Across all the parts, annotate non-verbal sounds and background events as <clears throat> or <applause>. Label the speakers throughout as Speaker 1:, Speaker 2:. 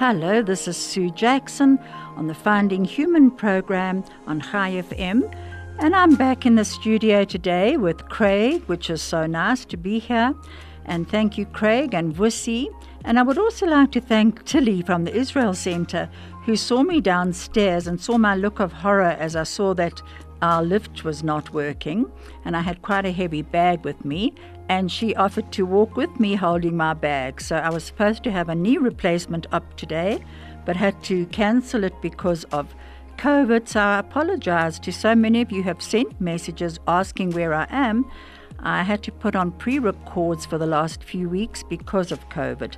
Speaker 1: Hello, this is Sue Jackson on the Finding Human program on High FM. And I'm back in the studio today with Craig, which is so nice to be here. And thank you, Craig and Vusi. And I would also like to thank Tilly from the Israel Center, who saw me downstairs and saw my look of horror as I saw that our lift was not working. And I had quite a heavy bag with me. And she offered to walk with me holding my bag. So I was supposed to have a knee replacement up today, but had to cancel it because of COVID. So I apologize to so many of you who have sent messages asking where I am. I had to put on pre records for the last few weeks because of COVID.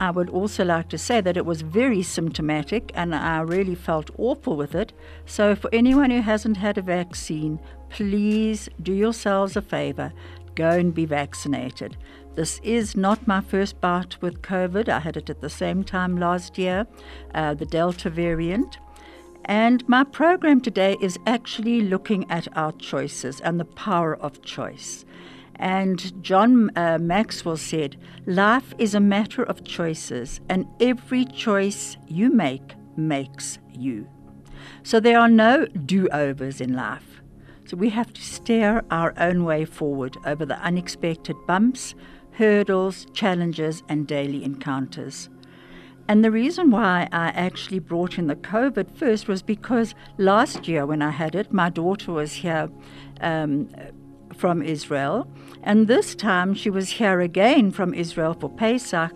Speaker 1: I would also like to say that it was very symptomatic and I really felt awful with it. So, for anyone who hasn't had a vaccine, please do yourselves a favor go and be vaccinated. This is not my first bout with COVID. I had it at the same time last year, uh, the Delta variant. And my program today is actually looking at our choices and the power of choice. And John uh, Maxwell said, Life is a matter of choices, and every choice you make makes you. So there are no do overs in life. So we have to steer our own way forward over the unexpected bumps, hurdles, challenges, and daily encounters. And the reason why I actually brought in the COVID first was because last year when I had it, my daughter was here um, from Israel, and this time she was here again from Israel for Pesach,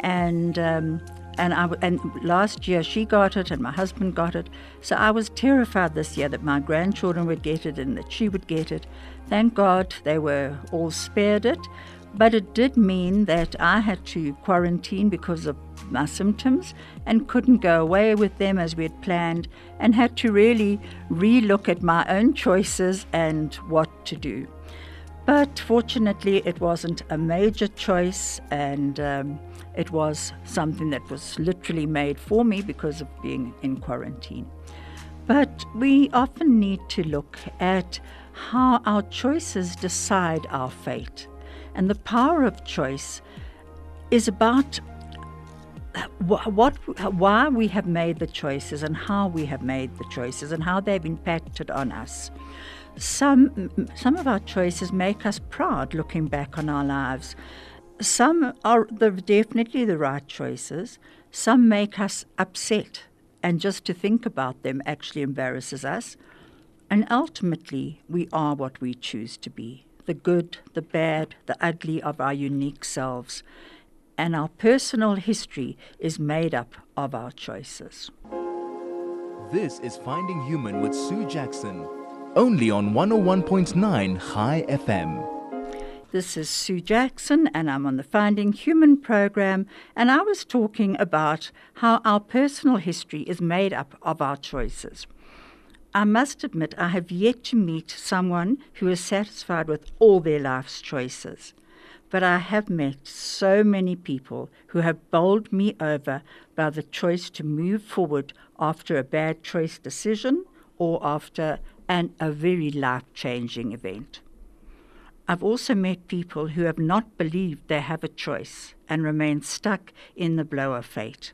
Speaker 1: and um, and I and last year she got it and my husband got it, so I was terrified this year that my grandchildren would get it and that she would get it. Thank God they were all spared it, but it did mean that I had to quarantine because of my symptoms and couldn't go away with them as we had planned and had to really relook at my own choices and what to do. But fortunately, it wasn't a major choice, and um, it was something that was literally made for me because of being in quarantine. But we often need to look at how our choices decide our fate. And the power of choice is about what, why we have made the choices and how we have made the choices and how they've impacted on us. Some, some of our choices make us proud looking back on our lives. Some are the, definitely the right choices. Some make us upset, and just to think about them actually embarrasses us. And ultimately, we are what we choose to be the good, the bad, the ugly of our unique selves. And our personal history is made up of our choices.
Speaker 2: This is Finding Human with Sue Jackson only on 101.9 High FM.
Speaker 1: This is Sue Jackson, and I'm on the Finding Human program. And I was talking about how our personal history is made up of our choices. I must admit, I have yet to meet someone who is satisfied with all their life's choices. But I have met so many people who have bowled me over by the choice to move forward after a bad choice decision or after and a very life changing event. I've also met people who have not believed they have a choice and remain stuck in the blow of fate.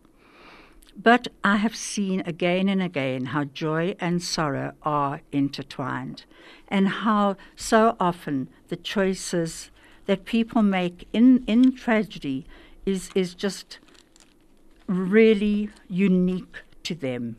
Speaker 1: But I have seen again and again how joy and sorrow are intertwined, and how so often the choices that people make in, in tragedy is, is just really unique to them.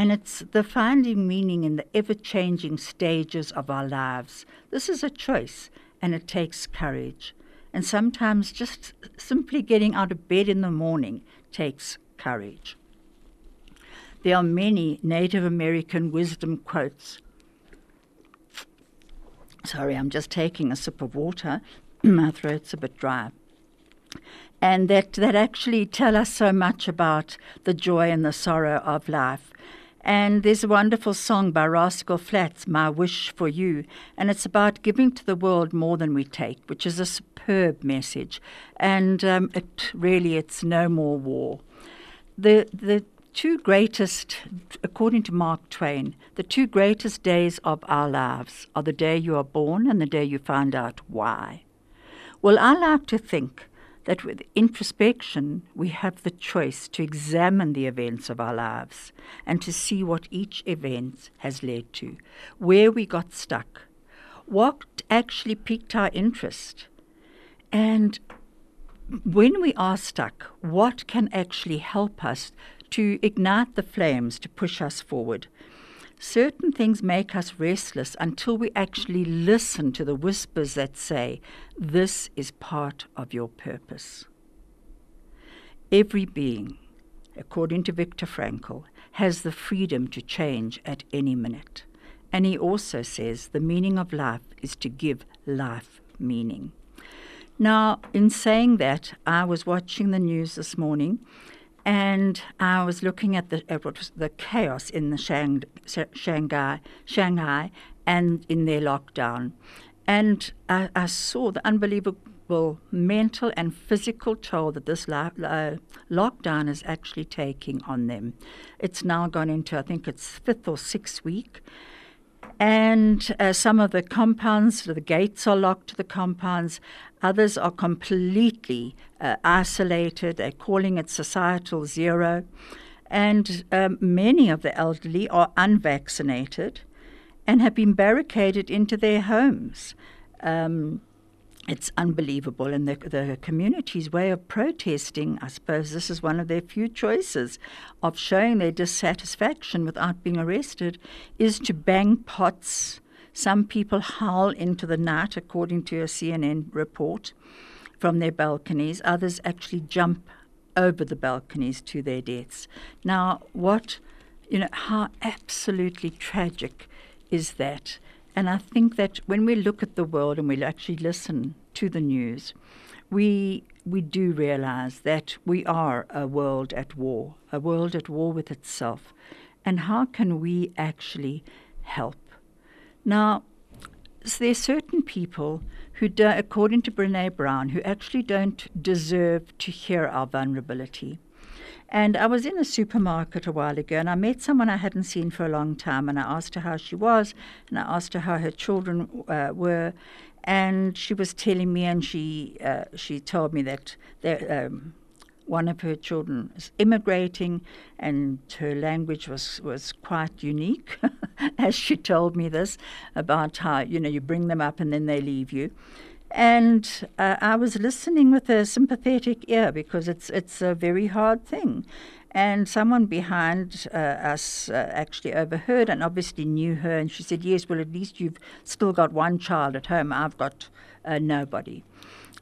Speaker 1: And it's the finding meaning in the ever changing stages of our lives. This is a choice, and it takes courage. And sometimes just simply getting out of bed in the morning takes courage. There are many Native American wisdom quotes. Sorry, I'm just taking a sip of water. <clears throat> My throat's a bit dry. and that, that actually tell us so much about the joy and the sorrow of life. And there's a wonderful song by Rascal Flatts, My Wish for You, and it's about giving to the world more than we take, which is a superb message. And um, it really, it's no more war. The, the two greatest, according to Mark Twain, the two greatest days of our lives are the day you are born and the day you find out why. Well, I like to think that with introspection, we have the choice to examine the events of our lives and to see what each event has led to, where we got stuck, what actually piqued our interest, and when we are stuck, what can actually help us to ignite the flames to push us forward? Certain things make us restless until we actually listen to the whispers that say, This is part of your purpose. Every being, according to Viktor Frankl, has the freedom to change at any minute. And he also says the meaning of life is to give life meaning. Now, in saying that, I was watching the news this morning and I was looking at the what was the chaos in the Shang, Shanghai, Shanghai, and in their lockdown, and I, I, saw the unbelievable mental and physical toll that this uh, lockdown is actually taking on them. It's now gone into I think it's fifth or sixth week, and uh, some of the compounds, the gates are locked to the compounds. Others are completely uh, isolated. They're calling it societal zero. And um, many of the elderly are unvaccinated and have been barricaded into their homes. Um, it's unbelievable. And the, the community's way of protesting, I suppose this is one of their few choices of showing their dissatisfaction without being arrested, is to bang pots. Some people howl into the night, according to a CNN report, from their balconies. Others actually jump over the balconies to their deaths. Now, what, you know, how absolutely tragic is that? And I think that when we look at the world and we actually listen to the news, we we do realize that we are a world at war, a world at war with itself. And how can we actually help? Now, there are certain people who, do, according to Brene Brown, who actually don't deserve to hear our vulnerability. And I was in a supermarket a while ago and I met someone I hadn't seen for a long time and I asked her how she was and I asked her how her children uh, were. And she was telling me, and she uh, she told me that um, one of her children is immigrating, and her language was was quite unique, <laughs> as she told me this about how you know you bring them up and then they leave you. And uh, I was listening with a sympathetic ear because it's it's a very hard thing. And someone behind uh, us uh, actually overheard and obviously knew her. And she said, Yes, well, at least you've still got one child at home. I've got uh, nobody.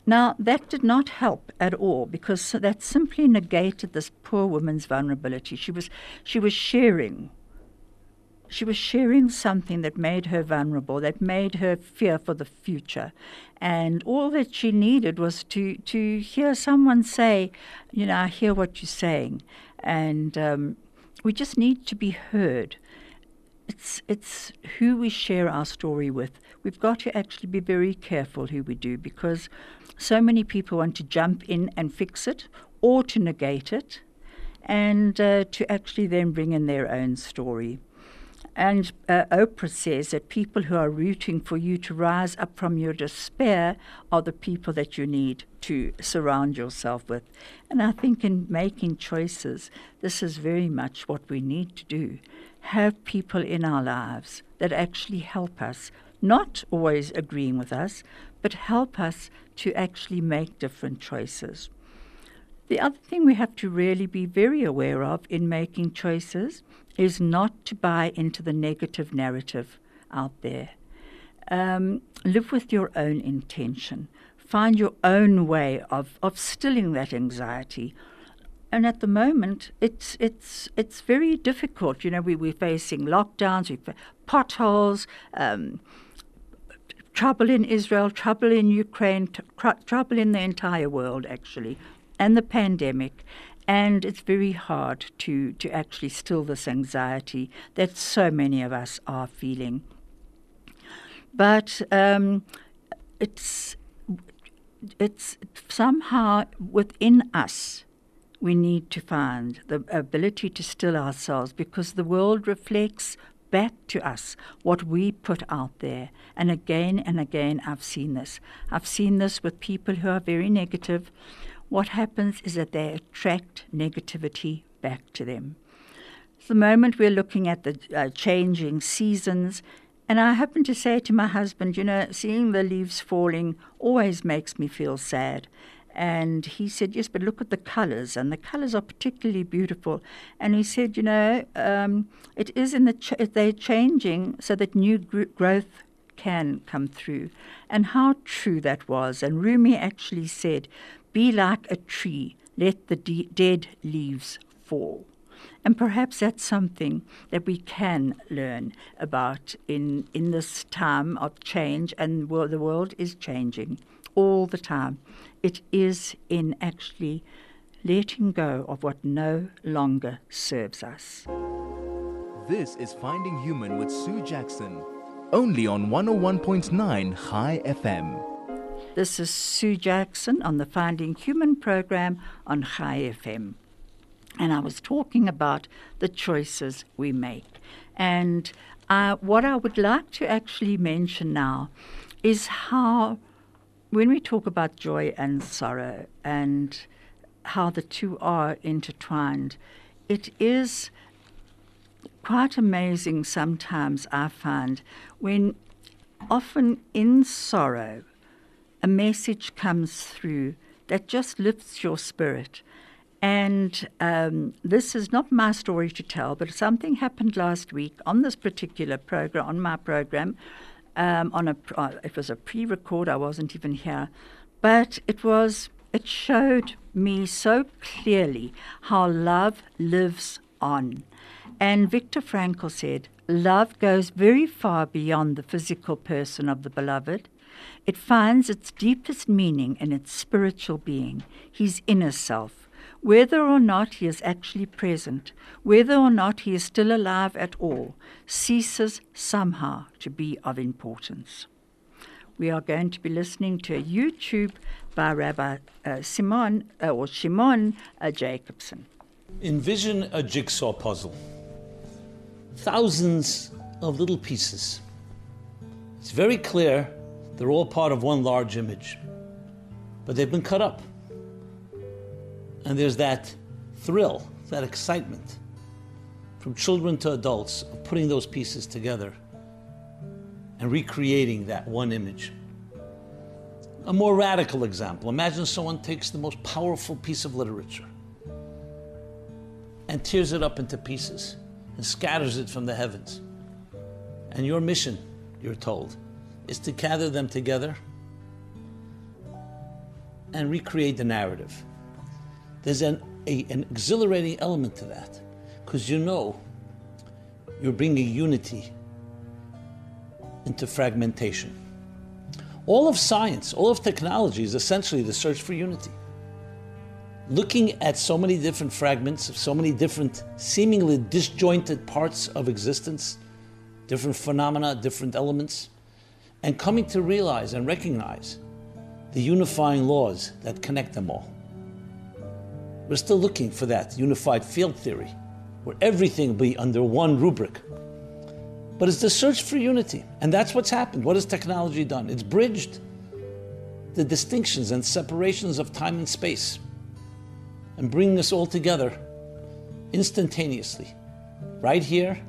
Speaker 1: Now, that did not help at all because that simply negated this poor woman's vulnerability. She was, she was sharing she was sharing something that made her vulnerable, that made her fear for the future. And all that she needed was to, to hear someone say, You know, I hear what you're saying. And um, we just need to be heard. It's, it's who we share our story with. We've got to actually be very careful who we do because so many people want to jump in and fix it or to negate it and uh, to actually then bring in their own story. And uh, Oprah says that people who are rooting for you to rise up from your despair are the people that you need to surround yourself with. And I think in making choices, this is very much what we need to do. Have people in our lives that actually help us, not always agreeing with us, but help us to actually make different choices. The other thing we have to really be very aware of in making choices is not to buy into the negative narrative out there. Um, live with your own intention. Find your own way of, of stilling that anxiety. And at the moment, it's it's it's very difficult. You know, we, we're facing lockdowns, we've potholes, um, trouble in Israel, trouble in Ukraine, tr- trouble in the entire world, actually, and the pandemic. And it's very hard to, to actually still this anxiety that so many of us are feeling. But um, it's, it's somehow within us we need to find the ability to still ourselves because the world reflects back to us what we put out there. And again and again, I've seen this. I've seen this with people who are very negative. What happens is that they attract negativity back to them. the moment we're looking at the uh, changing seasons, and I happen to say to my husband, you know, seeing the leaves falling always makes me feel sad. And he said, Yes, but look at the colors, and the colors are particularly beautiful. And he said, You know, um, it is in the, ch- they're changing so that new gr- growth can come through. And how true that was. And Rumi actually said, Be like a tree, let the de- dead leaves fall. And perhaps that's something that we can learn about in, in this time of change, and well, the world is changing all the time. It is in actually letting go of what no longer serves us.
Speaker 2: This is Finding Human with Sue Jackson, only on 101.9 High FM.
Speaker 1: This is Sue Jackson on the Finding Human program on High FM. And I was talking about the choices we make. And uh, what I would like to actually mention now is how when we talk about joy and sorrow and how the two are intertwined, it is quite amazing sometimes, I find, when often in sorrow a message comes through that just lifts your spirit. And um, this is not my story to tell, but something happened last week on this particular program, on my program, um, on a uh, it was a pre-record. I wasn't even here, but it was it showed me so clearly how love lives on. And Viktor Frankl said, Love goes very far beyond the physical person of the beloved. It finds its deepest meaning in its spiritual being, his inner self whether or not he is actually present, whether or not he is still alive at all, ceases somehow to be of importance. We are going to be listening to a YouTube by Rabbi uh, Simon uh, or Shimon uh, Jacobson.
Speaker 3: Envision a jigsaw puzzle. Thousands of little pieces. It's very clear they're all part of one large image, but they've been cut up. And there's that thrill, that excitement from children to adults of putting those pieces together and recreating that one image. A more radical example imagine someone takes the most powerful piece of literature and tears it up into pieces and scatters it from the heavens. And your mission, you're told, is to gather them together and recreate the narrative. There's an, a, an exhilarating element to that because you know you're bringing unity into fragmentation. All of science, all of technology is essentially the search for unity. Looking at so many different fragments of so many different, seemingly disjointed parts of existence, different phenomena, different elements, and coming to realize and recognize the unifying laws that connect them all. We're still looking for that unified field theory, where everything will be under one rubric. But it's the search for unity, and that's what's happened. What has technology done? It's bridged the distinctions and separations of time and space and bringing us all together instantaneously. Right here,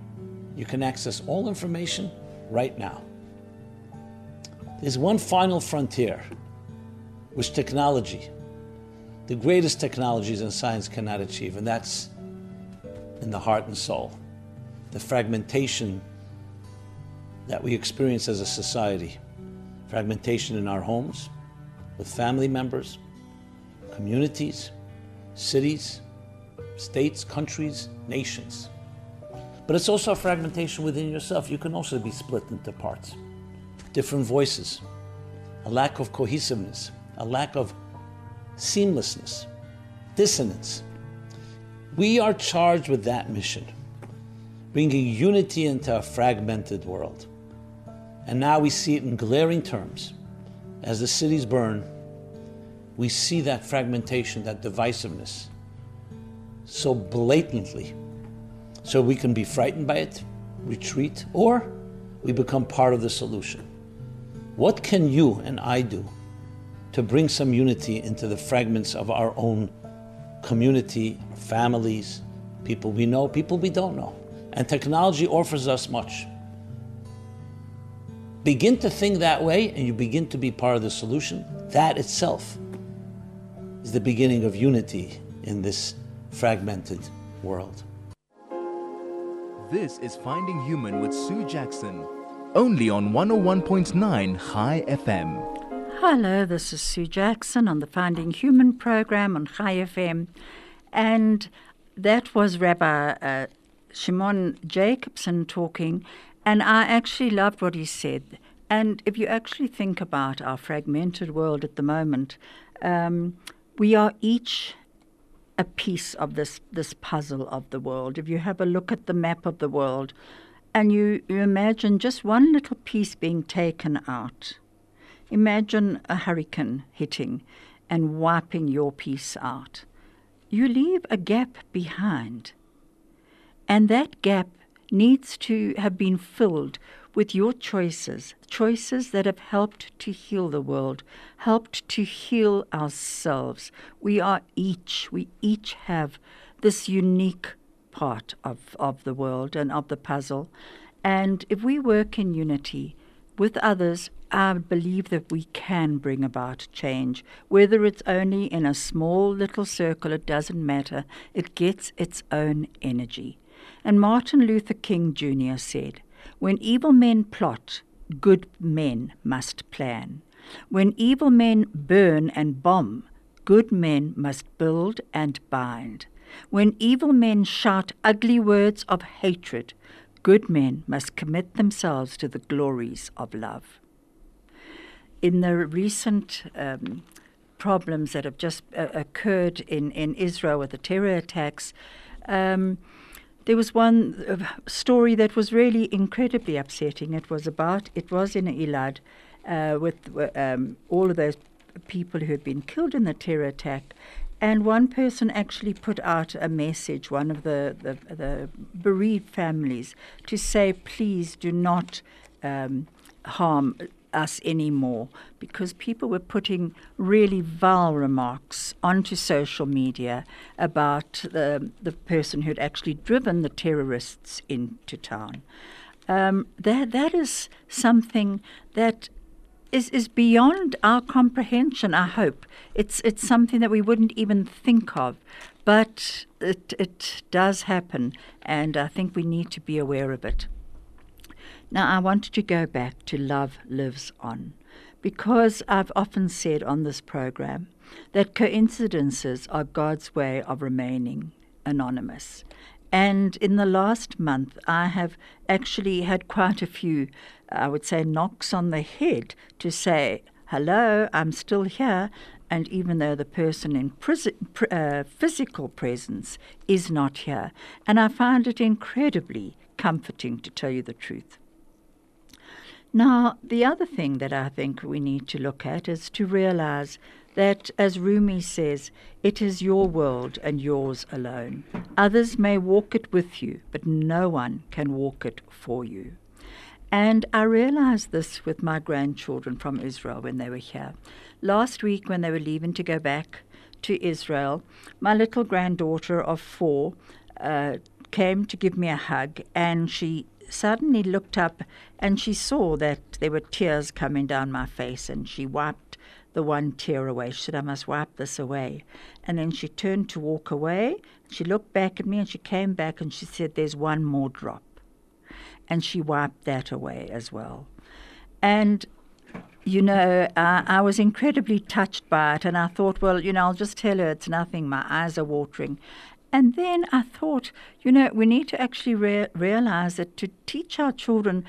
Speaker 3: you can access all information right now. There's one final frontier which technology the greatest technologies and science cannot achieve, and that's in the heart and soul. The fragmentation that we experience as a society fragmentation in our homes, with family members, communities, cities, states, countries, nations. But it's also a fragmentation within yourself. You can also be split into parts. Different voices, a lack of cohesiveness, a lack of seamlessness, dissonance. We are charged with that mission, bringing unity into a fragmented world. And now we see it in glaring terms. As the cities burn, we see that fragmentation, that divisiveness so blatantly. So we can be frightened by it, retreat, or we become part of the solution. What can you and I do to bring some unity into the fragments of our own community, families, people we know, people we don't know? And technology offers us much. Begin to think that way and you begin to be part of the solution. That itself is the beginning of unity in this fragmented world.
Speaker 2: This is Finding Human with Sue Jackson, only on 101.9 High FM.
Speaker 1: Hello, this is Sue Jackson on the Finding Human program on High FM. And that was Rabbi uh, Shimon Jacobson talking, and I actually loved what he said. And if you actually think about our fragmented world at the moment, um, we are each a piece of this, this puzzle of the world. If you have a look at the map of the world and you, you imagine just one little piece being taken out, imagine a hurricane hitting and wiping your piece out. You leave a gap behind. And that gap needs to have been filled with your choices, choices that have helped to heal the world, helped to heal ourselves. We are each, we each have this unique part of, of the world and of the puzzle. And if we work in unity with others, I believe that we can bring about change. Whether it's only in a small little circle, it doesn't matter. It gets its own energy. And Martin Luther King Jr. said, when evil men plot, good men must plan. When evil men burn and bomb, good men must build and bind. When evil men shout ugly words of hatred, good men must commit themselves to the glories of love. In the recent um, problems that have just uh, occurred in, in Israel with the terror attacks, um, there was one uh, story that was really incredibly upsetting. It was about, it was in Elad uh, with um, all of those people who had been killed in the terror attack. And one person actually put out a message, one of the, the, the bereaved families, to say, please do not um, harm us anymore because people were putting really vile remarks onto social media about the, the person who'd actually driven the terrorists into town. Um, that, that is something that is, is beyond our comprehension, I hope. It's, it's something that we wouldn't even think of, but it, it does happen, and I think we need to be aware of it. Now, I wanted to go back to Love Lives On because I've often said on this program that coincidences are God's way of remaining anonymous. And in the last month, I have actually had quite a few, I would say, knocks on the head to say, hello, I'm still here. And even though the person in uh, physical presence is not here. And I find it incredibly comforting to tell you the truth. Now, the other thing that I think we need to look at is to realize that, as Rumi says, it is your world and yours alone. Others may walk it with you, but no one can walk it for you. And I realized this with my grandchildren from Israel when they were here. Last week, when they were leaving to go back to Israel, my little granddaughter of four uh, came to give me a hug, and she suddenly looked up and she saw that there were tears coming down my face and she wiped the one tear away. She said, I must wipe this away. And then she turned to walk away. She looked back at me and she came back and she said, There's one more drop. And she wiped that away as well. And you know, uh, I was incredibly touched by it, and I thought, well, you know, I'll just tell her it's nothing. My eyes are watering. And then I thought, you know, we need to actually re- realize that to teach our children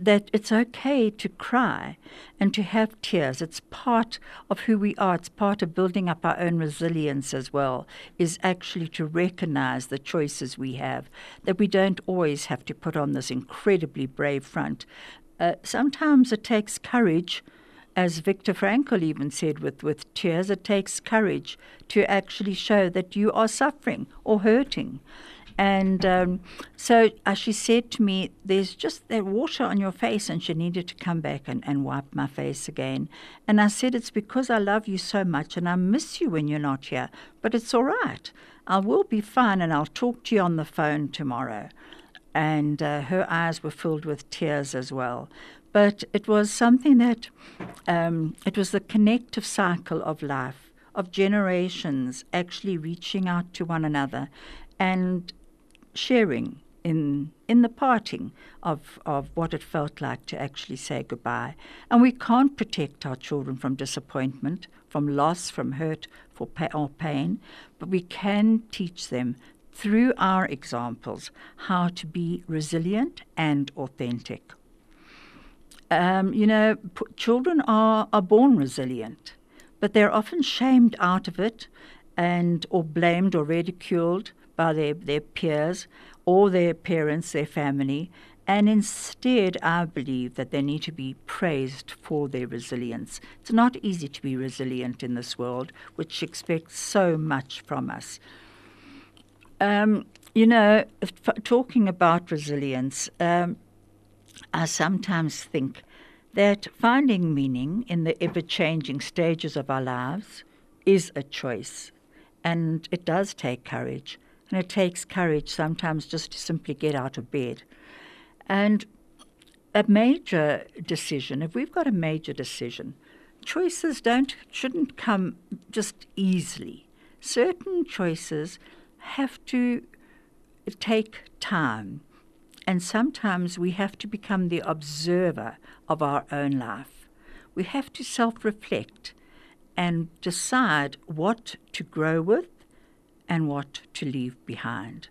Speaker 1: that it's okay to cry and to have tears. It's part of who we are. It's part of building up our own resilience as well, is actually to recognize the choices we have, that we don't always have to put on this incredibly brave front. Uh, sometimes it takes courage, as Viktor Frankl even said with, with tears, it takes courage to actually show that you are suffering or hurting. And um, so uh, she said to me, There's just that water on your face. And she needed to come back and, and wipe my face again. And I said, It's because I love you so much and I miss you when you're not here. But it's all right. I will be fine and I'll talk to you on the phone tomorrow. And uh, her eyes were filled with tears as well. But it was something that, um, it was the connective cycle of life, of generations actually reaching out to one another and sharing in in the parting of, of what it felt like to actually say goodbye. And we can't protect our children from disappointment, from loss, from hurt, for or pain, but we can teach them through our examples how to be resilient and authentic. Um, you know, children are, are born resilient, but they're often shamed out of it and or blamed or ridiculed by their, their peers or their parents, their family, and instead, I believe that they need to be praised for their resilience. It's not easy to be resilient in this world, which expects so much from us. Um, you know, talking about resilience, um, I sometimes think that finding meaning in the ever changing stages of our lives is a choice, and it does take courage. And it takes courage sometimes just to simply get out of bed. And a major decision, if we've got a major decision, choices don't shouldn't come just easily. Certain choices have to take time. And sometimes we have to become the observer of our own life. We have to self reflect and decide what to grow with and what to leave behind.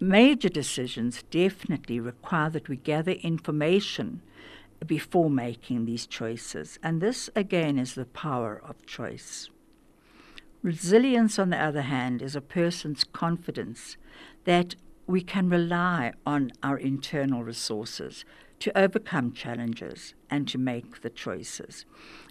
Speaker 1: Major decisions definitely require that we gather information before making these choices, and this again is the power of choice. Resilience, on the other hand, is a person's confidence that we can rely on our internal resources to overcome challenges and to make the choices.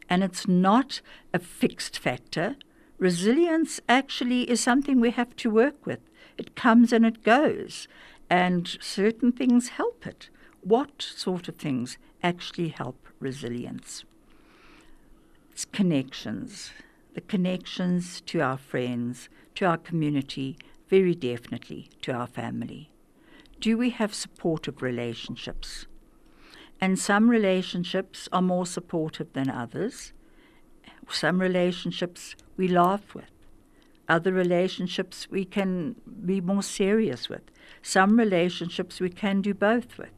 Speaker 1: And it's not a fixed factor, resilience actually is something we have to work with. It comes and it goes, and certain things help it. What sort of things actually help resilience? It's connections, the connections to our friends, to our community, very definitely to our family. Do we have supportive relationships? And some relationships are more supportive than others. Some relationships we laugh with. Other relationships we can be more serious with. Some relationships we can do both with.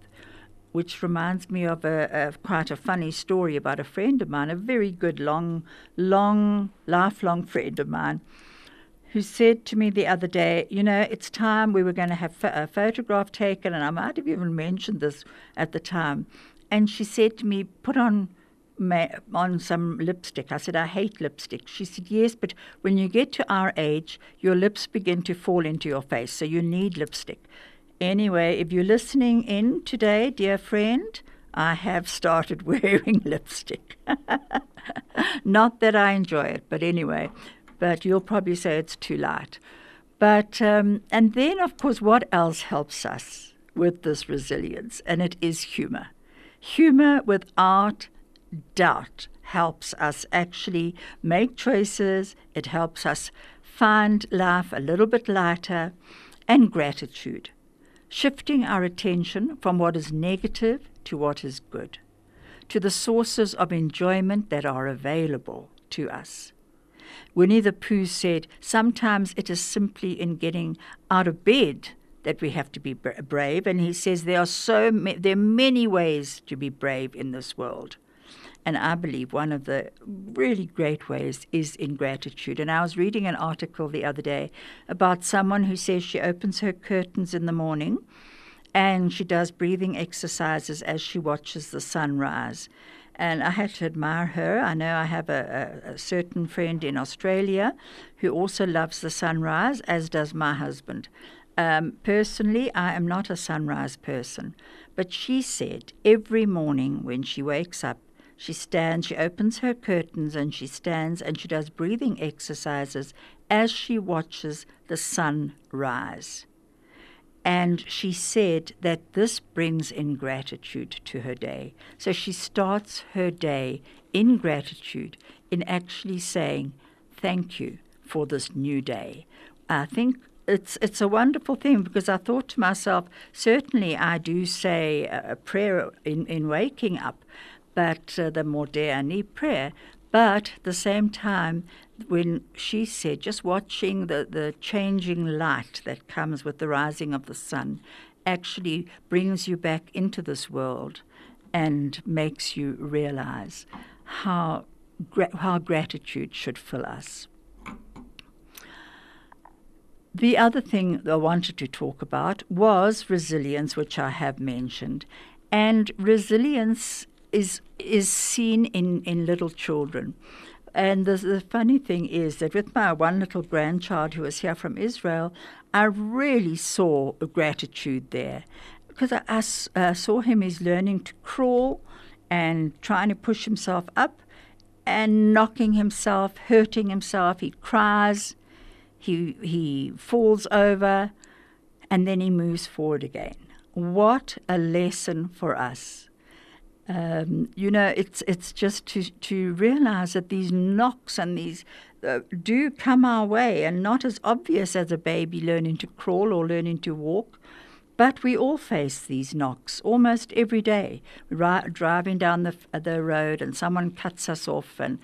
Speaker 1: Which reminds me of a, a quite a funny story about a friend of mine, a very good, long, long, lifelong friend of mine, who said to me the other day, You know, it's time we were going to have a photograph taken, and I might have even mentioned this at the time. And she said to me, Put on on some lipstick. I said, I hate lipstick. She said, Yes, but when you get to our age, your lips begin to fall into your face, so you need lipstick. Anyway, if you're listening in today, dear friend, I have started <laughs> wearing lipstick. <laughs> Not that I enjoy it, but anyway, but you'll probably say it's too light. But, um, and then, of course, what else helps us with this resilience? And it is humor. Humor with art doubt helps us actually make choices, it helps us find life a little bit lighter, and gratitude, shifting our attention from what is negative to what is good, to the sources of enjoyment that are available to us. Winnie the Pooh said, Sometimes it is simply in getting out of bed that we have to be brave. And he says there are so ma- there are many ways to be brave in this world. And I believe one of the really great ways is in gratitude. And I was reading an article the other day about someone who says she opens her curtains in the morning and she does breathing exercises as she watches the sunrise. And I had to admire her. I know I have a, a, a, certain friend in Australia who also loves the sunrise, as does my husband. Um, personally, I am not a sunrise person, but she said every morning when she wakes up, she stands, she opens her curtains and she stands and she does breathing exercises as she watches the sun rise. And she said that this brings in gratitude to her day. So she starts her day in gratitude, in actually saying, Thank you for this new day. I think it's it's a wonderful thing because I thought to myself, certainly I do say a prayer in, in waking up, but uh, the Modeh prayer. But at the same time, when she said, just watching the, the changing light that comes with the rising of the sun actually brings you back into this world and makes you realize how, gra- how gratitude should fill us. The other thing I wanted to talk about was resilience, which I have mentioned. And resilience is, is seen in, in little children. And the, the, funny thing is that with my one little grandchild who was here from Israel, I really saw gratitude there because I, I uh, saw him, he's learning to crawl and trying to push himself up and knocking himself, hurting himself. He cries, he, he falls over, and then he moves forward again. What a lesson for us um, you know, it's it's just to to realize that these knocks and these uh, do come our way, and not as obvious as a baby learning to crawl or learning to walk. But we all face these knocks almost every day. Ri- driving down the the road, and someone cuts us off, and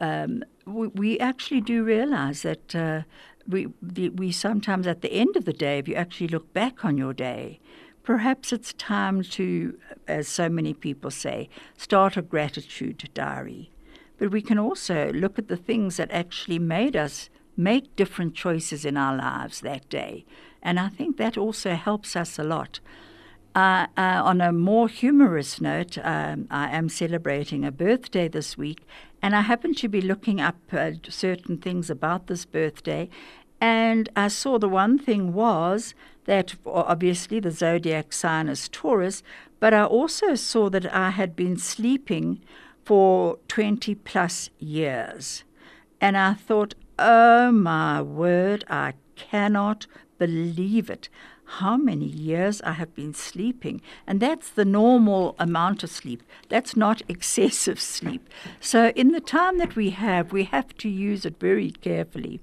Speaker 1: um, we, we, actually do realize that. Uh, we, the, we sometimes at the end of the day, if you actually look back on your day, Perhaps it's time to, as so many people say, start a gratitude diary. But we can also look at the things that actually made us make different choices in our lives that day. And I think that also helps us a lot. Uh, uh, on a more humorous note, um, I am celebrating a birthday this week, and I happen to be looking up uh, certain things about this birthday. And I saw the one thing was that obviously the zodiac sign is Taurus, but I also saw that I had been sleeping for 20 plus years. And I thought, oh my word, I cannot believe it. How many years I have been sleeping. And that's the normal amount of sleep. That's not <laughs> excessive sleep. So, in the time that we have, we have to use it very carefully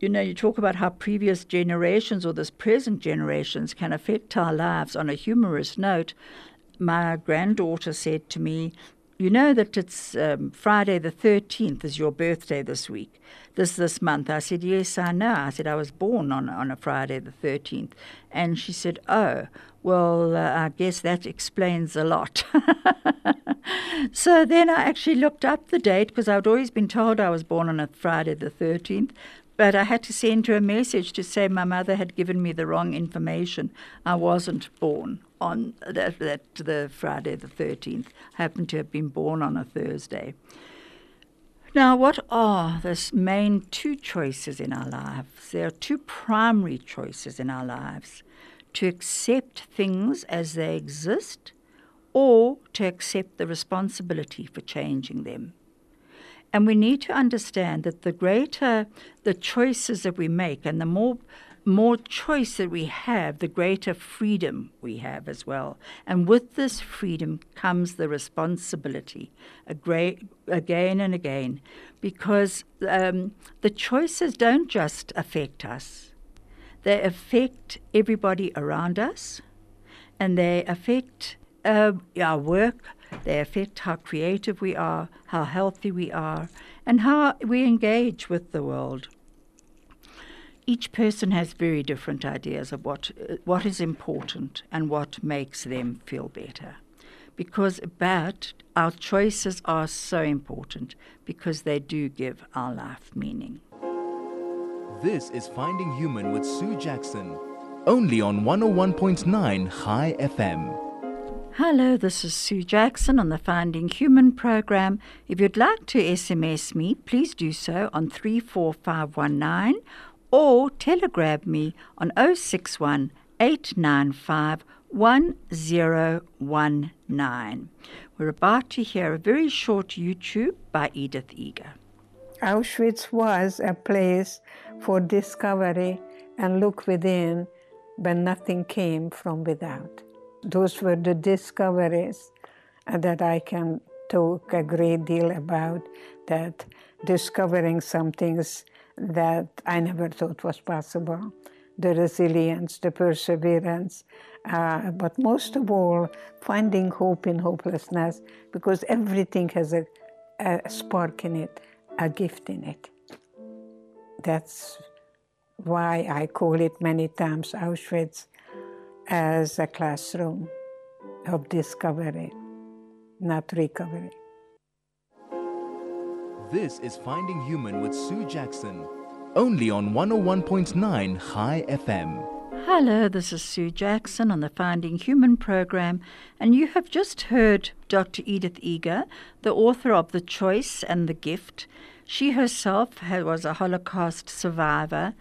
Speaker 1: you know, you talk about how previous generations or this present generations can affect our lives. On a humorous note, my granddaughter said to me, you know that it's um, Friday the 13th is your birthday this week, this this month. I said, yes, I know. I said, I was born on, on a Friday the 13th. And she said, oh, well, uh, I guess that explains a lot. <laughs> so then I actually looked up the date because I'd always been told I was born on a Friday the 13th. But I had to send her a message to say my mother had given me the wrong information. I wasn't born on that, that the Friday the 13th. I happened to have been born on a Thursday. Now, what are the main two choices in our lives? There are two primary choices in our lives to accept things as they exist or to accept the responsibility for changing them. And we need to understand that the greater the choices that we make and the more more choice that we have, the greater freedom we have as well. And with this freedom comes the responsibility, great, again and again, because um, the choices don't just affect us, they affect everybody around us, and they affect uh, our work, they affect how creative we are, how healthy we are, and how we engage with the world. Each person has very different ideas of what, what is important and what makes them feel better. Because, but our choices are so important because they do give our life meaning.
Speaker 2: This is Finding Human with Sue Jackson. only on 101.9 High FM.
Speaker 1: Hello, this is Sue Jackson on the Finding Human program. If you'd like to SMS me, please do so on 34519 or telegram me on 061 895 1019. We're about to hear a very short YouTube by Edith Eger.
Speaker 4: Auschwitz was a place for discovery and look within, but nothing came from without those were the discoveries that I can talk a great deal about, that discovering some things that I never thought was possible, the resilience, the perseverance, uh, but most of all, finding hope in hopelessness, because everything has a, a spark in it, a gift in it. That's why I call it many times Auschwitz as a classroom of discovery, not recovery.
Speaker 2: This is Finding Human with Sue Jackson, only on 101.9 Chai FM.
Speaker 1: Hello, this is Sue Jackson on the Finding Human program, and you have just heard Dr. Edith Eger, the author of The Choice and the Gift. She herself was a Holocaust survivor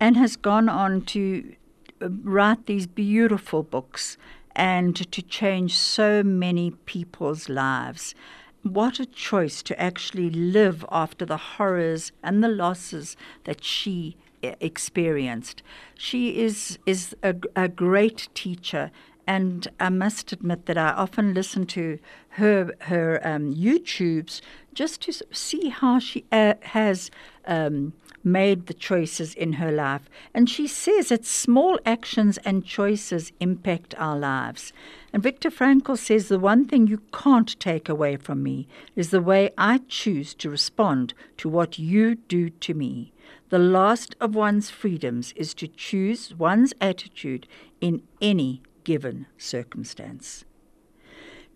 Speaker 1: and has gone on to write these beautiful books and to change so many people's lives. What a choice to actually live after the horrors and the losses that she experienced. She is is a, a great teacher and I must admit that I often listen to her her um, YouTubes just to see how she uh, has um, made the choices in her life. And she says that small actions and choices impact our lives. And Viktor Frankl says the one thing you can't take away from me is the way I choose to respond to what you do to me. The last of one's freedoms is to choose one's attitude in any given circumstance.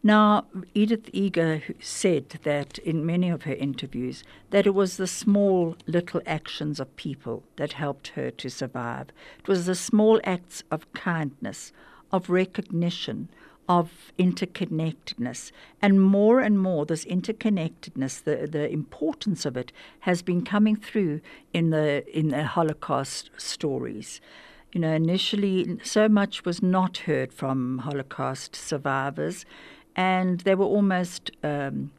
Speaker 1: Now, Edith Eger said that in many of her interviews that it was the small little actions of people that helped her to survive. It was the small acts of kindness, of recognition, of interconnectedness. And more and more, this interconnectedness, the, the importance of it, has been coming through in the, in the Holocaust stories. You know, initially, so much was not heard from Holocaust survivors and they were almost, um,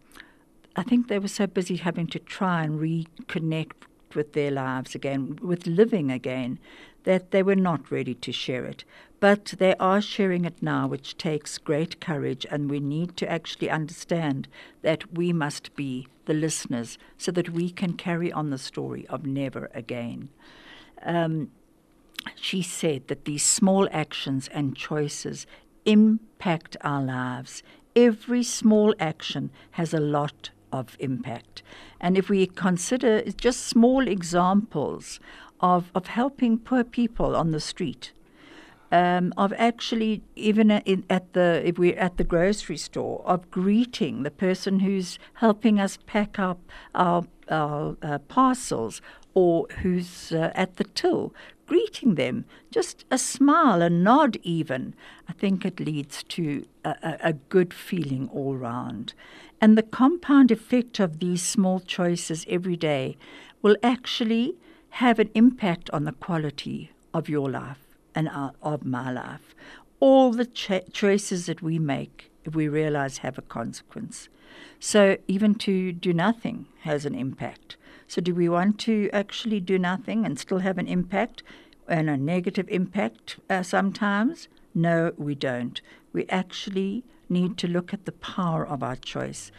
Speaker 1: I think they were so busy having to try and reconnect with their lives again, with living again, that they were not ready to share it. But they are sharing it now, which takes great courage, and we need to actually understand that we must be the listeners so that we can carry on the story of never again. Um, she said that these small actions and choices impact our lives, every small action has a lot of impact. And if we consider just small examples of, of helping poor people on the street, um, of actually even in, at the if we're at the grocery store of greeting the person who's helping us pack up our, our uh, parcels or who's uh, at the till greeting them, just a smile, a nod, even, I think it leads to a, a, good feeling all round. And the compound effect of these small choices every day will actually have an impact on the quality of your life and uh, of my life. All the cho- choices that we make, we realize, have a consequence. So even to do nothing has an impact. So, do we want to actually do nothing and still have an impact and a negative impact uh, sometimes? No, we don't. We actually need to look at the power of our choice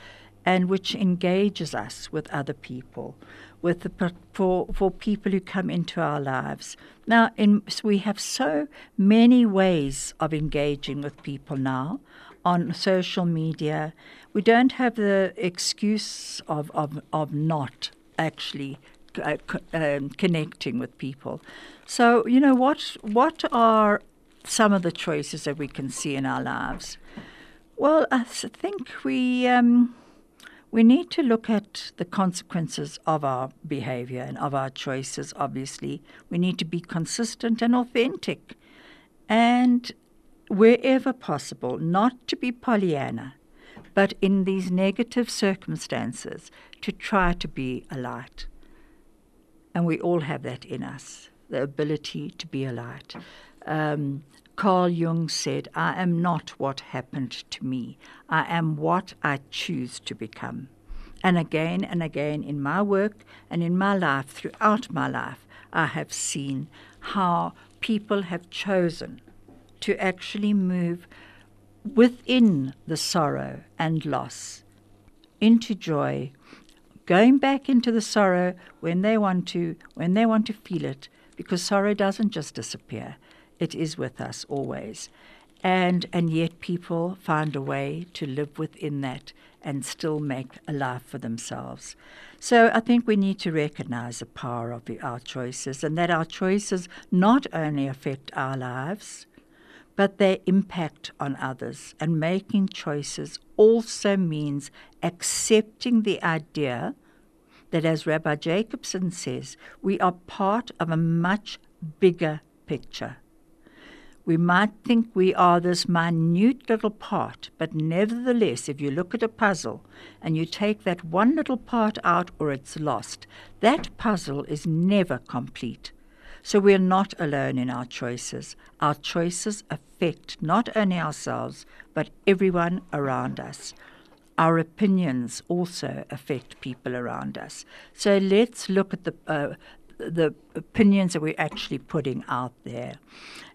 Speaker 1: and which engages us with other people, with the, for, for people who come into our lives. Now, in, so we have so many ways of engaging with people now on social media. We don't have the excuse of, of, of not actually uh, um, connecting with people. So, you know, what what are some of the choices that we can see in our lives? Well, I think we um, we need to look at the consequences of our behavior and of our choices. Obviously, we need to be consistent and authentic. and wherever possible, not to be Pollyanna, but in these negative circumstances, to try to be a light. And we all have that in us the ability to be a light. Um, Carl Jung said, I am not what happened to me, I am what I choose to become. And again and again in my work and in my life, throughout my life, I have seen how people have chosen to actually move within the sorrow and loss into joy, going back into the sorrow when they want to, when they want to feel it, because sorrow doesn't just disappear. It is with us always. And and yet people find a way to live within that and still make a life for themselves. So I think we need to recognize the power of the, our choices and that our choices not only affect our lives, but their impact on others. And making choices also means accepting the idea that, as Rabbi Jacobson says, we are part of a much bigger picture. We might think we are this minute little part, but nevertheless, if you look at a puzzle and you take that one little part out or it's lost, that puzzle is never complete. So we're not alone in our choices. Our choices affect not only ourselves, but everyone around us. Our opinions also affect people around us. So let's look at the uh, the opinions that we're actually putting out there.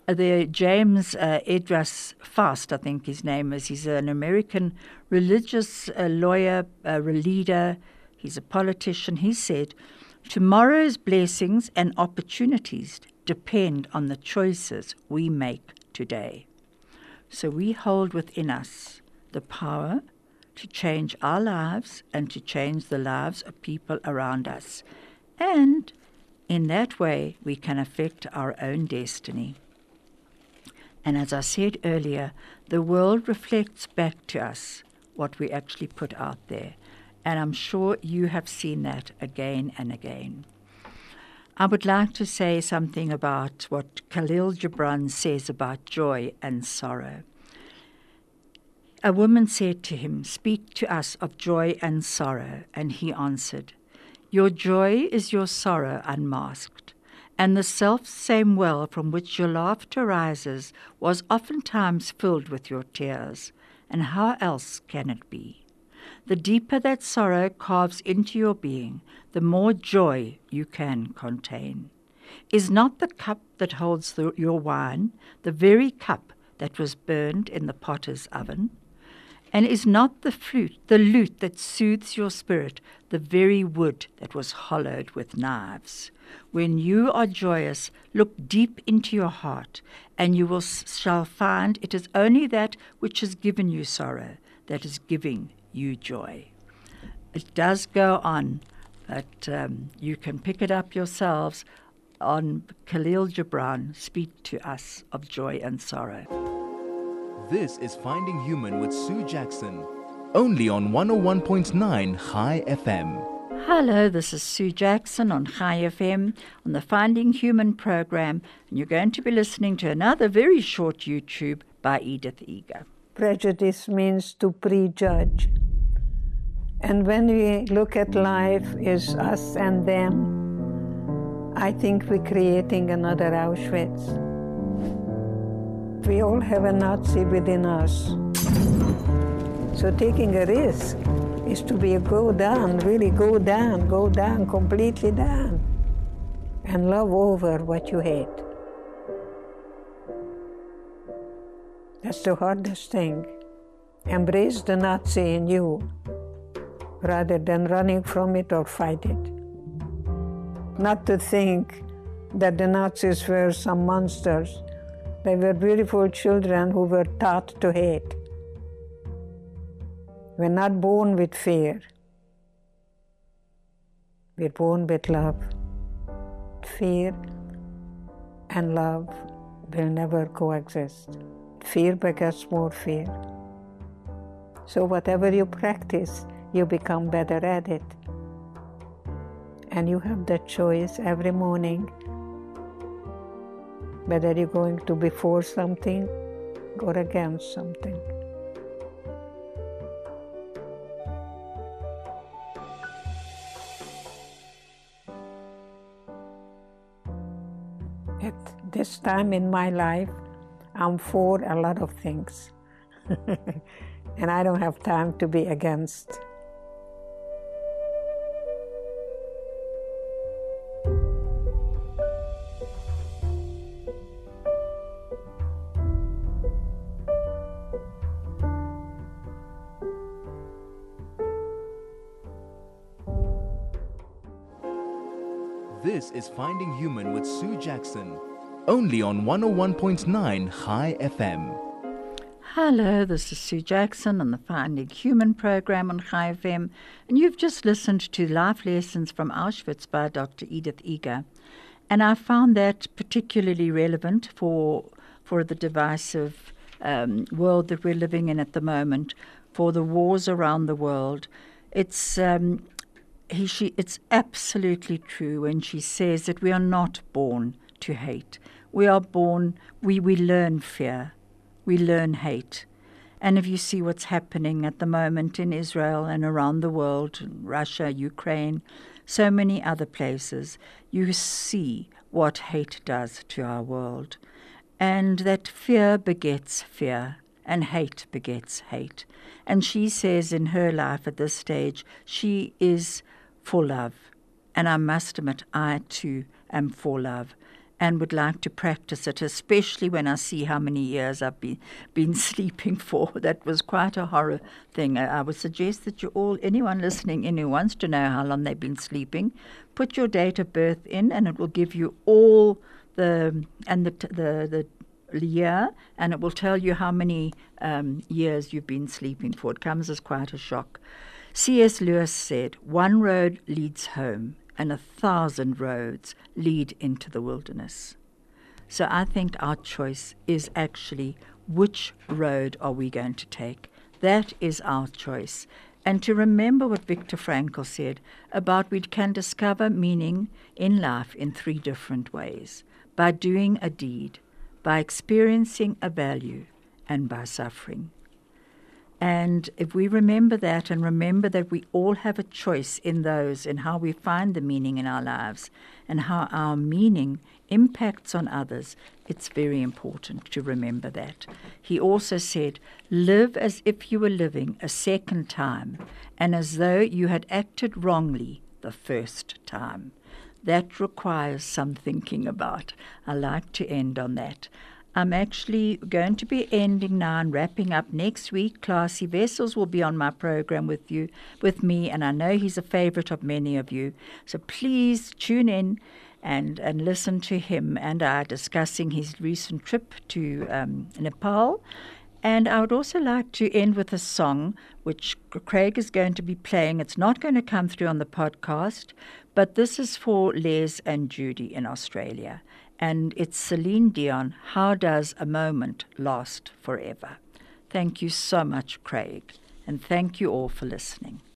Speaker 1: Uh, the James uh, Edras Faust, I think his name is. He's an American religious uh, lawyer, uh, leader. He's a politician. He said, "Tomorrow's blessings and opportunities depend on the choices we make today." So we hold within us the power to change our lives and to change the lives of people around us, and in that way, we can affect our own destiny. And as I said earlier, the world reflects back to us what we actually put out there. And I'm sure you have seen that again and again. I would like to say something about what Khalil Gibran says about joy and sorrow. A woman said to him, Speak to us of joy and sorrow. And he answered, your joy is your sorrow unmasked, and the self same well from which your laughter rises was oftentimes filled with your tears, and how else can it be? The deeper that sorrow carves into your being, the more joy you can contain. Is not the cup that holds the, your wine the very cup that was burned in the potter's oven? And is not the flute, the lute that soothes your spirit, the very wood that was hollowed with knives? When you are joyous, look deep into your heart, and you will shall find it is only that which has given you sorrow that is giving you joy. It does go on, but um, you can pick it up yourselves on Khalil Gibran, Speak to Us of Joy and Sorrow.
Speaker 2: This is Finding Human with Sue Jackson, only on 101.9 Chai FM.
Speaker 1: Hello, this is Sue Jackson on Chai FM on the Finding Human program, and you're going to be listening to another very short YouTube by Edith Eger.
Speaker 4: Prejudice means to prejudge. And when we look at life as us and them, I think we're creating another Auschwitz. We all have a Nazi within us. So taking a risk is to be a go down, really go down, go down, completely down, and love over what you hate. That's the hardest thing. Embrace the Nazi in you rather than running from it or fight it. Not to think that the Nazis were some monsters they were beautiful children who were taught to hate. We're not born with fear. We're born with love. Fear and love will never coexist. Fear begets more fear. So, whatever you practice, you become better at it. And you have the choice every morning whether you're going to be for something or against something. At this time in my life, I'm for a lot of things. <laughs> and I don't have time to be against.
Speaker 2: This is Finding Human with Sue Jackson, only on 101.9 Chai FM.
Speaker 1: Hello, this is Sue Jackson on the Finding Human program on Chai FM, and you've just listened to Life Lessons from Auschwitz by Dr. Edith Eger. And I found that particularly relevant for, for the divisive um, world that we're living in at the moment, for the wars around the world. It's um, he, she, it's absolutely true when she says that we are not born to hate. We are born, we, we learn fear, we learn hate. And if you see what's happening at the moment in Israel and around the world, Russia, Ukraine, so many other places, you see what hate does to our world. And that fear begets fear, and hate begets hate. And she says in her life at this stage, she is for love. And I must admit, I too am for love and would like to practice it, especially when I see how many years I've been, been <laughs> sleeping for. That was quite a horror thing. I, would suggest that you all, anyone listening in who wants to know how long they've been sleeping, put your date of birth in and it will give you all the, and the, the, the year, and it will tell you how many um, years you've been sleeping for. It comes as quite a shock. C.S. Lewis said, One road leads home, and a thousand roads lead into the wilderness. So I think our choice is actually which road are we going to take? That is our choice. And to remember what Viktor Frankl said about we can discover meaning in life in three different ways by doing a deed, by experiencing a value, and by suffering. And if we remember that and remember that we all have a choice in those and how we find the meaning in our lives and how our meaning impacts on others, it's very important to remember that. He also said, Live as if you were living a second time and as though you had acted wrongly the first time. That requires some thinking about. I like to end on that. I'm actually going to be ending now and wrapping up next week. Classy Vessels will be on my program with you, with me, and I know he's a favorite of many of you. So please tune in and and listen to him and I discussing his recent trip to um, Nepal. And I would also like to end with a song which Craig is going to be playing. It's not going to come through on the podcast, but this is for Les and Judy in Australia and it's Celine Dion. How does a moment last forever? Thank you so much, Craig, and thank you all for listening.